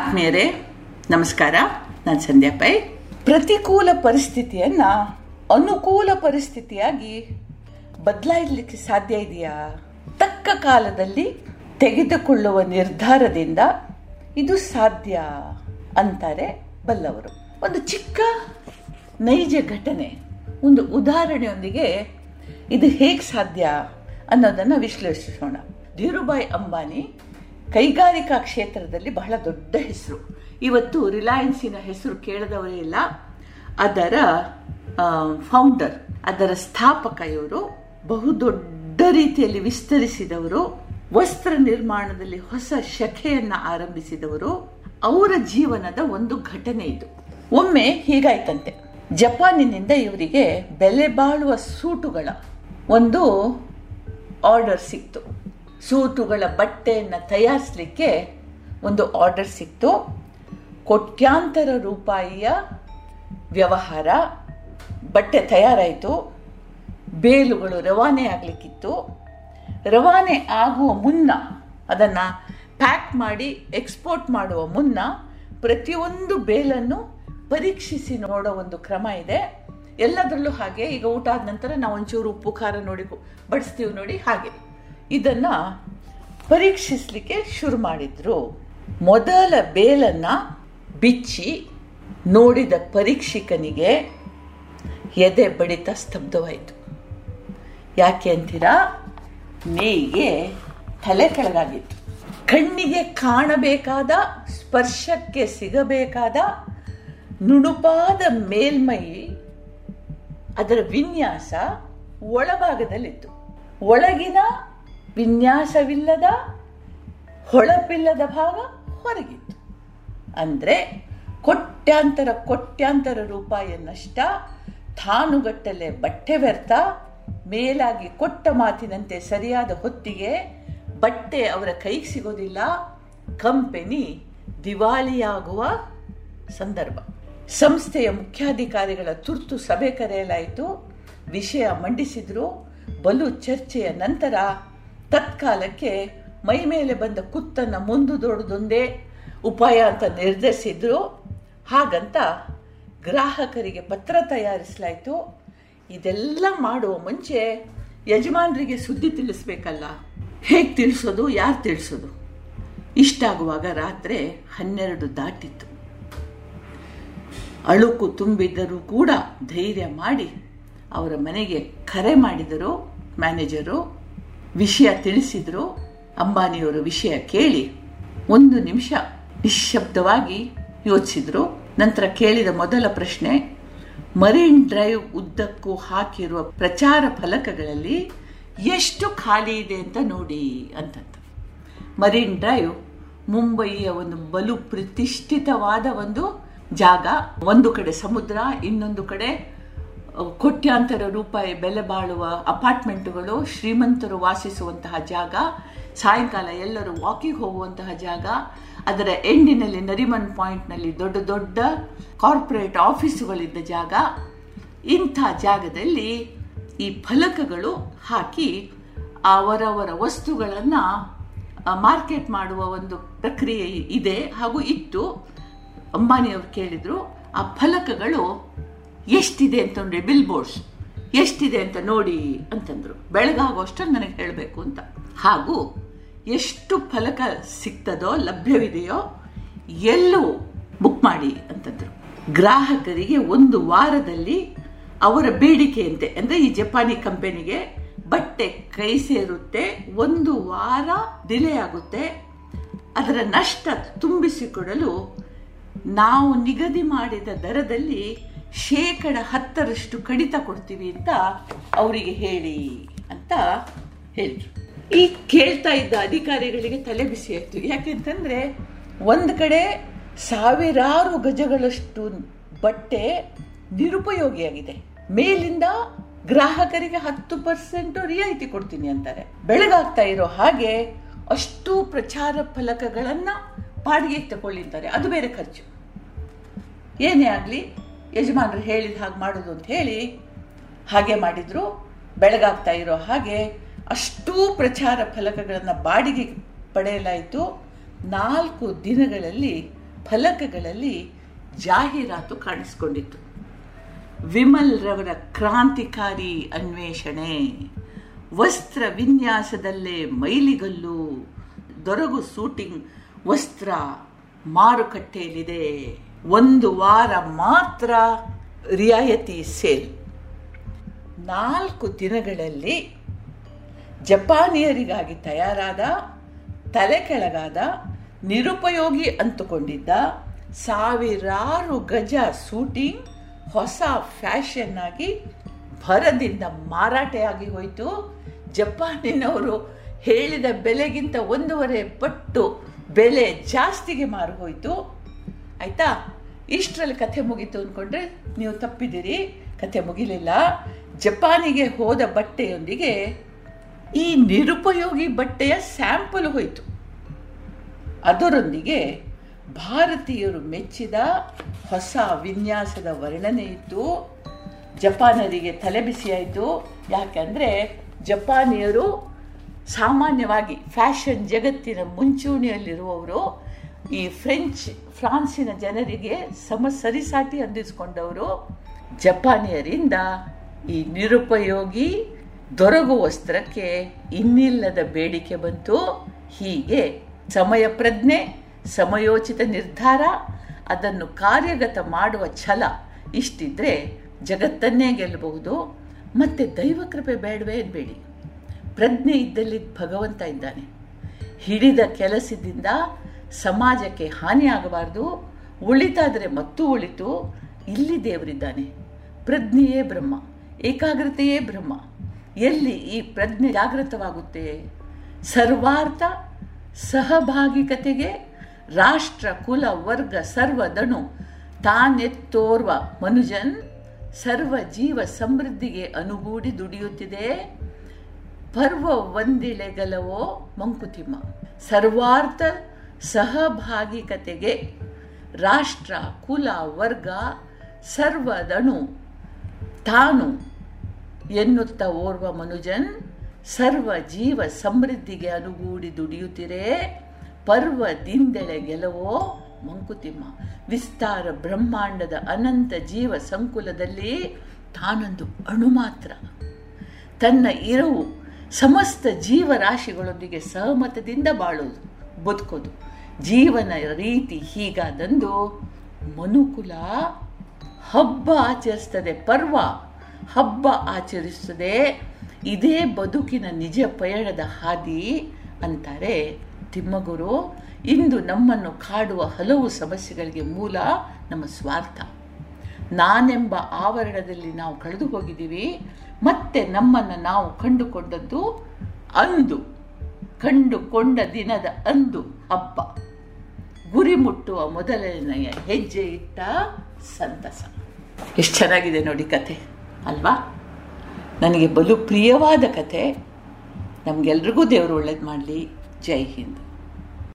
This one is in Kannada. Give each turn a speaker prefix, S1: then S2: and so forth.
S1: ಆತ್ಮೀಯರೇ, ನಮಸ್ಕಾರ. ನಾನು ಸಂಧ್ಯಾ ಪೈ. ಪ್ರತಿಕೂಲ ಪರಿಸ್ಥಿತಿಯನ್ನ ಅನುಕೂಲ ಪರಿಸ್ಥಿತಿಯಾಗಿ ಬದಲಾಯಿಸಲಿಕ್ಕೆ ಸಾಧ್ಯ ಇದೆಯಾ? ತಕ್ಕ ಕಾಲದಲ್ಲಿ ತೆಗೆದುಕೊಳ್ಳುವ ನಿರ್ಧಾರದಿಂದ ಇದು ಸಾಧ್ಯ ಅಂತಾರೆ ಬಲ್ಲವರು. ಒಂದು ಚಿಕ್ಕ ನೈಜ ಘಟನೆ, ಒಂದು ಉದಾಹರಣೆಯೊಂದಿಗೆ ಇದು ಹೇಗೆ ಸಾಧ್ಯ ಅನ್ನೋದನ್ನು ವಿಶ್ಲೇಷಿಸೋಣ. ಧೀರುಭಾಯ್ ಅಂಬಾನಿ ಕೈಗಾರಿಕಾ ಕ್ಷೇತ್ರದಲ್ಲಿ ಬಹಳ ದೊಡ್ಡ ಹೆಸರು. ಇವತ್ತು ರಿಲಯನ್ಸಿನ ಹೆಸರು ಕೇಳದವರೇ ಇಲ್ಲ. ಅದರ ಫೌಂಡರ್ ಅದರ ಸ್ಥಾಪಕ ಇವರು ಬಹುದೊಡ್ಡ ರೀತಿಯಲ್ಲಿ ವಿಸ್ತರಿಸಿದವರು. ವಸ್ತ್ರ ನಿರ್ಮಾಣದಲ್ಲಿ ಹೊಸ ಶಖೆಯನ್ನು ಆರಂಭಿಸಿದವರು. ಅವರ ಜೀವನದ ಒಂದು ಘಟನೆ ಇದು. ಒಮ್ಮೆ ಹೀಗಾಯ್ತಂತೆ. ಜಪಾನಿನಿಂದ ಇವರಿಗೆ ಬೆಲೆ ಬಾಳುವ ಸೂಟುಗಳ ಒಂದು ಆರ್ಡರ್ ಸಿಕ್ತು. ಸೂಟುಗಳ ಬಟ್ಟೆಯನ್ನು ತಯಾರಿಸಲಿಕ್ಕೆ ಒಂದು ಆರ್ಡರ್ ಸಿಕ್ತು. ಕೋಟ್ಯಾಂತರ ರೂಪಾಯಿಯ ವ್ಯವಹಾರ, ಬಟ್ಟೆ ತಯಾರಾಯಿತು. ಬೇಲುಗಳು ರವಾನೆ ಆಗಲಿಕ್ಕಿತ್ತು. ರವಾನೆ ಆಗುವ ಮುನ್ನ, ಅದನ್ನು ಪ್ಯಾಕ್ ಮಾಡಿ ಎಕ್ಸ್ಪೋರ್ಟ್ ಮಾಡುವ ಮುನ್ನ ಪ್ರತಿಯೊಂದು ಬೇಲನ್ನು ಪರೀಕ್ಷಿಸಿ ನೋಡೋ ಒಂದು ಕ್ರಮ ಇದೆ. ಎಲ್ಲದರಲ್ಲೂ ಹಾಗೆ. ಈಗ ಊಟ ಆದ ನಂತರ ನಾವು ಒಂಚೂರು ಉಪ್ಪು, ಖಾರ ನೋಡಿ ಬಡಿಸ್ತೀವಿ ನೋಡಿ ಹಾಗೆ. ಇದನ್ನ ಪರೀಕ್ಷಿಸಲಿಕ್ಕೆ ಶುರು ಮಾಡಿದ್ರು. ಮೊದಲ ಬೇಲನ್ನ ಬಿಚ್ಚಿ ನೋಡಿದ ಪರೀಕ್ಷಕನಿಗೆ ಎದೆ ಬಡಿತ ಸ್ತಬ್ಧವಾಯಿತು. ಯಾಕೆ ಅಂತೀರಾ? ಮೇಗೆ ತಲೆ ಕೆಳಗಾಗಿತ್ತು. ಕಣ್ಣಿಗೆ ಕಾಣಬೇಕಾದ, ಸ್ಪರ್ಶಕ್ಕೆ ಸಿಗಬೇಕಾದ ನುಣುಪಾದ ಮೇಲ್ಮೈ ಅದರ ವಿನ್ಯಾಸ ಒಳಭಾಗದಲ್ಲಿತ್ತು. ಒಳಗಿನ ವಿನ್ಯಾಸವಿಲ್ಲದ, ಹೊಳಪಿಲ್ಲದ ಭಾಗ ಹೊರಗಿತ್ತು. ಅಂದರೆ ಕೋಟ್ಯಾಂತರ ಕೋಟ್ಯಾಂತರ ರೂಪಾಯಿಯ ನಷ್ಟ, ತಾನುಗಟ್ಟಲೆ ಬಟ್ಟೆ ವ್ಯರ್ಥ, ಮೇಲಾಗಿ ಕೊಟ್ಟ ಮಾತಿನಂತೆ ಸರಿಯಾದ ಹೊತ್ತಿಗೆ ಬಟ್ಟೆ ಅವರ ಕೈಗೆ ಸಿಗೋದಿಲ್ಲ. ಕಂಪೆನಿ ದಿವಾಳಿಯಾಗುವ ಸಂದರ್ಭ. ಸಂಸ್ಥೆಯ ಮುಖ್ಯಾಧಿಕಾರಿಗಳ ತುರ್ತು ಸಭೆ ಕರೆಯಲಾಯಿತು. ವಿಷಯ ಮಂಡಿಸಿದ್ರು. ಬಲು ಚರ್ಚೆಯ ನಂತರ ತತ್ಕಾಲಕ್ಕೆ ಮೈ ಮೇಲೆ ಬಂದ ಕುತ್ತನ್ನು ಮುಂದುದೊಡ್ದೊಂದೇ ಉಪಾಯ ಅಂತ ನಿರ್ಧರಿಸಿದ್ರು. ಹಾಗಂತ ಗ್ರಾಹಕರಿಗೆ ಪತ್ರ ತಯಾರಿಸಲಾಯಿತು. ಇದೆಲ್ಲ ಮಾಡುವ ಮುಂಚೆ ಯಜಮಾನರಿಗೆ ಸುದ್ದಿ ತಿಳಿಸ್ಬೇಕಲ್ಲ? ಹೇಗೆ ತಿಳಿಸೋದು, ಯಾರು ತಿಳಿಸೋದು? ಇಷ್ಟಾಗುವಾಗ ರಾತ್ರಿ ಹನ್ನೆರಡು ದಾಟಿತ್ತು. ಅಳುಕು ತುಂಬಿದ್ದರೂ ಕೂಡ ಧೈರ್ಯ ಮಾಡಿ ಅವರ ಮನೆಗೆ ಕರೆ ಮಾಡಿದರು ಮ್ಯಾನೇಜರು. ವಿಷಯ ತಿಳಿಸಿದ್ರು, ಅಂಬಾನಿಯವರು ವಿಷಯ ಕೇಳಿ, ಒಂದು ನಿಮಿಷ ನಿಶ್ಶಬ್ದವಾಗಿ ಯೋಚಿಸಿದ್ರು. ನಂತರ ಕೇಳಿದ ಮೊದಲ ಪ್ರಶ್ನೆ, ಮರೀನ್ ಡ್ರೈವ್ ಉದ್ದಕ್ಕೂ ಹಾಕಿರುವ ಪ್ರಚಾರ ಫಲಕಗಳಲ್ಲಿ ಎಷ್ಟು ಖಾಲಿ ಇದೆ ಅಂತ ನೋಡಿ ಅಂತಂತ. ಮರೀನ್ ಡ್ರೈವ್ ಮುಂಬಯಿಯ ಒಂದು ಬಲು ಪ್ರತಿಷ್ಠಿತವಾದ ಒಂದು ಜಾಗ, ಒಂದು ಕಡೆ ಸಮುದ್ರ, ಇನ್ನೊಂದು ಕಡೆ ಕೋಟ್ಯಾಂತರ ರೂಪಾಯಿ ಬೆಲೆ ಬಾಳುವ ಅಪಾರ್ಟ್ಮೆಂಟ್ಗಳು ಶ್ರೀಮಂತರು ವಾಸಿಸುವಂತಹ ಜಾಗ, ಸಾಯಂಕಾಲ ಎಲ್ಲರೂ ವಾಕಿಂಗ್ ಹೋಗುವಂತಹ ಜಾಗ, ಅದರ ಎಂಡಿನಲ್ಲಿ ನರಿಮನ್ ಪಾಯಿಂಟ್ನಲ್ಲಿ ದೊಡ್ಡ ದೊಡ್ಡ ಕಾರ್ಪೊರೇಟ್ ಆಫೀಸುಗಳಿದ್ದ ಜಾಗ. ಇಂಥ ಜಾಗದಲ್ಲಿ ಈ ಫಲಕಗಳು ಹಾಕಿ ಅವರವರ ವಸ್ತುಗಳನ್ನು ಮಾರ್ಕೆಟ್ ಮಾಡುವ ಒಂದು ಪ್ರಕ್ರಿಯೆ ಇದೆ ಹಾಗೂ ಇತ್ತು. ಅಂಬಾನಿಯವರು ಕೇಳಿದರು, ಆ ಫಲಕಗಳು ಎಷ್ಟಿದೆ ಅಂತಂದ್ರೆ ಬಿಲ್ ಬೋರ್ಡ್ಸ್. ಎಷ್ಟಿದೆ ಅಂತ ನೋಡಿ ಅಂತಂದ್ರು. ಬೆಳಗಾಗುವಷ್ಟು ನನಗೆ ಹೇಳಬೇಕು ಅಂತ. ಹಾಗೂ ಎಷ್ಟು ಫಲಕ ಸಿಗ್ತದೋ, ಲಭ್ಯವಿದೆಯೋ ಎಲ್ಲೂ ಬುಕ್ ಮಾಡಿ ಅಂತಂದ್ರು. ಗ್ರಾಹಕರಿಗೆ ಒಂದು ವಾರದಲ್ಲಿ ಅವರ ಬೇಡಿಕೆಯಂತೆ, ಅಂದ್ರೆ ಈ ಜಪಾನಿ ಕಂಪನಿಗೆ ಬಟ್ಟೆ ಕೈ ಸೇರುತ್ತೆ, ಒಂದು ವಾರ ಡಿಲೇ ಆಗುತ್ತೆ. ಅದರ ನಷ್ಟ ತುಂಬಿಸಿಕೊಡಲು ನಾವು ನಿಗದಿ ಮಾಡಿದ ದರದಲ್ಲಿ ಶೇಕಡ ಹತ್ತರಷ್ಟು ಕಡಿತ ಕೊಡ್ತೀವಿ ಅಂತ ಅವರಿಗೆ ಹೇಳಿ ಅಂತ ಹೇಳಿದ್ರು. ಈ ಕೇಳ್ತಾ ಇದ್ದ ಅಧಿಕಾರಿಗಳಿಗೆ ತಲೆ ಬಿಸಿ ಆಯ್ತು. ಯಾಕೆಂತಂದ್ರೆ ಒಂದು ಕಡೆ ಸಾವಿರಾರು ಗಜಗಳಷ್ಟು ಬಟ್ಟೆ ನಿರುಪಯೋಗಿಯಾಗಿದೆ. ಮೇಲಿಂದ ಗ್ರಾಹಕರಿಗೆ ಹತ್ತು ಪರ್ಸೆಂಟ್ ರಿಯಾಯಿತಿ ಕೊಡ್ತೀನಿ ಅಂತಾರೆ. ಬೆಳಗಾಗ್ತಾ ಇರೋ ಹಾಗೆ ಅಷ್ಟು ಪ್ರಚಾರ ಫಲಕಗಳನ್ನ ಬಾಡಿಗೆ ತಗೊಳ್ಳಿದ್ದಾರೆ ಅದು ಬೇರೆ ಖರ್ಚು. ಏನೇ ಆಗಲಿ ಯಜಮಾನರು ಹೇಳಿದ ಹಾಗೆ ಮಾಡೋದು ಅಂತ ಹೇಳಿ ಹಾಗೆ ಮಾಡಿದ್ರು. ಬೆಳಗಾಗ್ತಾ ಇರೋ ಹಾಗೆ ಅಷ್ಟೂ ಪ್ರಚಾರ ಫಲಕಗಳನ್ನು ಬಾಡಿಗೆ ಪಡೆಯಲಾಯಿತು. ನಾಲ್ಕು ದಿನಗಳಲ್ಲಿ ಫಲಕಗಳಲ್ಲಿ ಜಾಹೀರಾತು ಕಾಣಿಸ್ಕೊಂಡಿತ್ತು. ವಿಮಲ್ ರವರ ಕ್ರಾಂತಿಕಾರಿ ಅನ್ವೇಷಣೆ, ವಸ್ತ್ರ ವಿನ್ಯಾಸದಲ್ಲೇ ಮೈಲಿಗಲ್ಲು, ದೊರಗು ಸೂಟಿಂಗ್, ವಸ್ತ್ರ ಮಾರುಕಟ್ಟೆಯಲ್ಲಿದೆ. ಒಂದು ವಾರ ಮಾತ್ರ ರಿಯಾಯಿತಿ ಸೇಲ್. ನಾಲ್ಕು ದಿನಗಳಲ್ಲಿ ಜಪಾನಿಯರಿಗಾಗಿ ತಯಾರಾದ, ತಲೆ ಕೆಳಗಾದ, ನಿರುಪಯೋಗಿ ಅಂತುಕೊಂಡಿದ್ದ ಸಾವಿರಾರು ಗಜ ಸೂಟಿಂಗ್, ಹೊಸ ಫ್ಯಾಷನ್ ಆಗಿ ಭರದಿಂದ ಮಾರಾಟೆಯಾಗಿ ಹೋಯಿತು. ಜಪಾನಿನವರು ಹೇಳಿದ ಬೆಲೆಗಿಂತ ಒಂದೂವರೆ ಪಟ್ಟು ಬೆಲೆ ಜಾಸ್ತಿಗೆ ಮಾರು ಹೋಯಿತು. ಆಯ್ತಾ? ಇಷ್ಟರಲ್ಲಿ ಕಥೆ ಮುಗೀತು ಅಂದ್ಕೊಂಡ್ರೆ ನೀವು ತಪ್ಪಿದ್ದೀರಿ, ಕಥೆ ಮುಗಿಲಿಲ್ಲ. ಜಪಾನಿಗೆ ಹೋದ ಬಟ್ಟೆಯೊಂದಿಗೆ ಈ ನಿರುಪಯೋಗಿ ಬಟ್ಟೆಯ ಸ್ಯಾಂಪಲ್ ಹೋಯಿತು. ಅದರೊಂದಿಗೆ ಭಾರತೀಯರು ಮೆಚ್ಚಿದ ಹೊಸ ವಿನ್ಯಾಸದ ವರ್ಣನೆ ಇತ್ತು. ಜಪಾನರಿಗೆ ತಲೆಬಿಸಿಯಾಯಿತು ಯಾಕಂದರೆ ಜಪಾನಿಯರು ಸಾಮಾನ್ಯವಾಗಿ ಫ್ಯಾಷನ್ ಜಗತ್ತಿನ ಮುಂಚೂಣಿಯಲ್ಲಿರುವವರು ಈ ಫ್ರೆಂಚ್ ಫ್ರಾನ್ಸಿನ ಜನರಿಗೆ ಸಮ ಸರಿಸಾಟಿ ಅಂದಿಸ್ಕೊಂಡವರು ಜಪಾನಿಯರಿಂದ ಈ ನಿರುಪಯೋಗಿ ದೊರಗು ವಸ್ತ್ರಕ್ಕೆ ಇನ್ನಿಲ್ಲದ ಬೇಡಿಕೆ ಬಂತು. ಹೀಗೆ ಸಮಯ ಪ್ರಜ್ಞೆ, ಸಮಯೋಚಿತ ನಿರ್ಧಾರ, ಅದನ್ನು ಕಾರ್ಯಗತ ಮಾಡುವ ಛಲ ಇಷ್ಟಿದ್ರೆ ಜಗತ್ತನ್ನೇ ಗೆಲ್ಲಬಹುದು. ಮತ್ತೆ ದೈವಕೃಪೆ ಬೇಡವೇ ಬೇಡಿ ಪ್ರಜ್ಞೆ ಇದ್ದಲ್ಲಿ ಭಗವಂತ ಇದ್ದಾನೆ. ಹಿಡಿದ ಕೆಲಸದಿಂದ ಸಮಾಜಕ್ಕೆ ಹಾನಿಯಾಗಬಾರ್ದು, ಉಳಿತಾದರೆ ಮತ್ತೂ ಉಳಿತು, ಇಲ್ಲಿ ದೇವರಿದ್ದಾನೆ. ಪ್ರಜ್ಞೆಯೇ ಬ್ರಹ್ಮ, ಏಕಾಗ್ರತೆಯೇ ಬ್ರಹ್ಮ. ಎಲ್ಲಿ ಈ ಪ್ರಜ್ಞೆ ಜಾಗೃತವಾಗುತ್ತೆ? ಸರ್ವಾರ್ಥ ಸಹಭಾಗಿಕತೆಗೆ ರಾಷ್ಟ್ರ, ಕುಲ, ವರ್ಗ ಸರ್ವದಣು ತಾನೆತ್ತೋರ್ವ ಮನುಜನ್ ಸರ್ವ ಜೀವ ಸಮೃದ್ಧಿಗೆ ಅನುಗೂಡಿ ದುಡಿಯುತ್ತಿದೆ. ಪರ್ವ ಒಂದಿಳೆಗಲವೋ ಮಂಕುತಿಮ್ಮ. ಸರ್ವಾರ್ಥ ಸಹಭಾಗಿಕತೆಗೆ ರಾಷ್ಟ್ರ, ಕುಲ, ವರ್ಗ ಸರ್ವದಣು ತಾನು ಎನ್ನುತ್ತ ಓರ್ವ ಮನುಜನ್ ಸರ್ವ ಜೀವ ಸಮೃದ್ಧಿಗೆ ಅನುಗೂಡಿ ದುಡಿಯುತ್ತಿರೆ ಪರ್ವದಿಂದೆಳೆ ಗೆಲವೋ ಮಂಕುತಿಮ್ಮ. ವಿಸ್ತಾರ ಬ್ರಹ್ಮಾಂಡದ ಅನಂತ ಜೀವ ಸಂಕುಲದಲ್ಲಿ ತಾನೊಂದು ಅಣು ಮಾತ್ರ. ತನ್ನ ಇರವು ಸಮಸ್ತ ಜೀವರಾಶಿಗಳೊಂದಿಗೆ ಸಹಮತದಿಂದ ಬಾಳೋದು ಬದುಕೋದು. ಜೀವನ ರೀತಿ ಹೀಗಾದಂದು ಮನುಕುಲ ಹಬ್ಬ ಆಚರಿಸ್ತದೆ, ಪರ್ವ ಹಬ್ಬ ಆಚರಿಸ್ತದೆ. ಇದೇ ಬದುಕಿನ ನಿಜ ಪಯಣದ ಹಾದಿ ಅಂತಾರೆ ತಿಮ್ಮಗುರು. ಇಂದು ನಮ್ಮನ್ನು ಕಾಡುವ ಹಲವು ಸಮಸ್ಯೆಗಳಿಗೆ ಮೂಲ ನಮ್ಮ ಸ್ವಾರ್ಥ. ನಾನೆಂಬ ಆವರಣದಲ್ಲಿ ನಾವು ಕಳೆದು ಹೋಗಿದ್ದೀವಿ ಮತ್ತೆ ನಮ್ಮನ್ನು ನಾವು ಕಂಡುಕೊಂಡದ್ದು ಅಂದು. ಕಂಡುಕೊಂಡ ದಿನದ ಅಂದು ಹಬ್ಬ ಗುರಿ ಮುಟ್ಟುವ ಮೊದಲನೆಯ ಹೆಜ್ಜೆ ಇಟ್ಟ ಸಂತಸ. ಎಷ್ಟು ಚೆನ್ನಾಗಿದೆ ನೋಡಿ ಕತೆ ಅಲ್ವಾ? ನನಗೆ ಬಲು ಪ್ರಿಯವಾದ ಕತೆ ನಮಗೆಲ್ರಿಗೂ ದೇವರು ಒಳ್ಳೇದು ಮಾಡಲಿ. ಜೈ ಹಿಂದ್.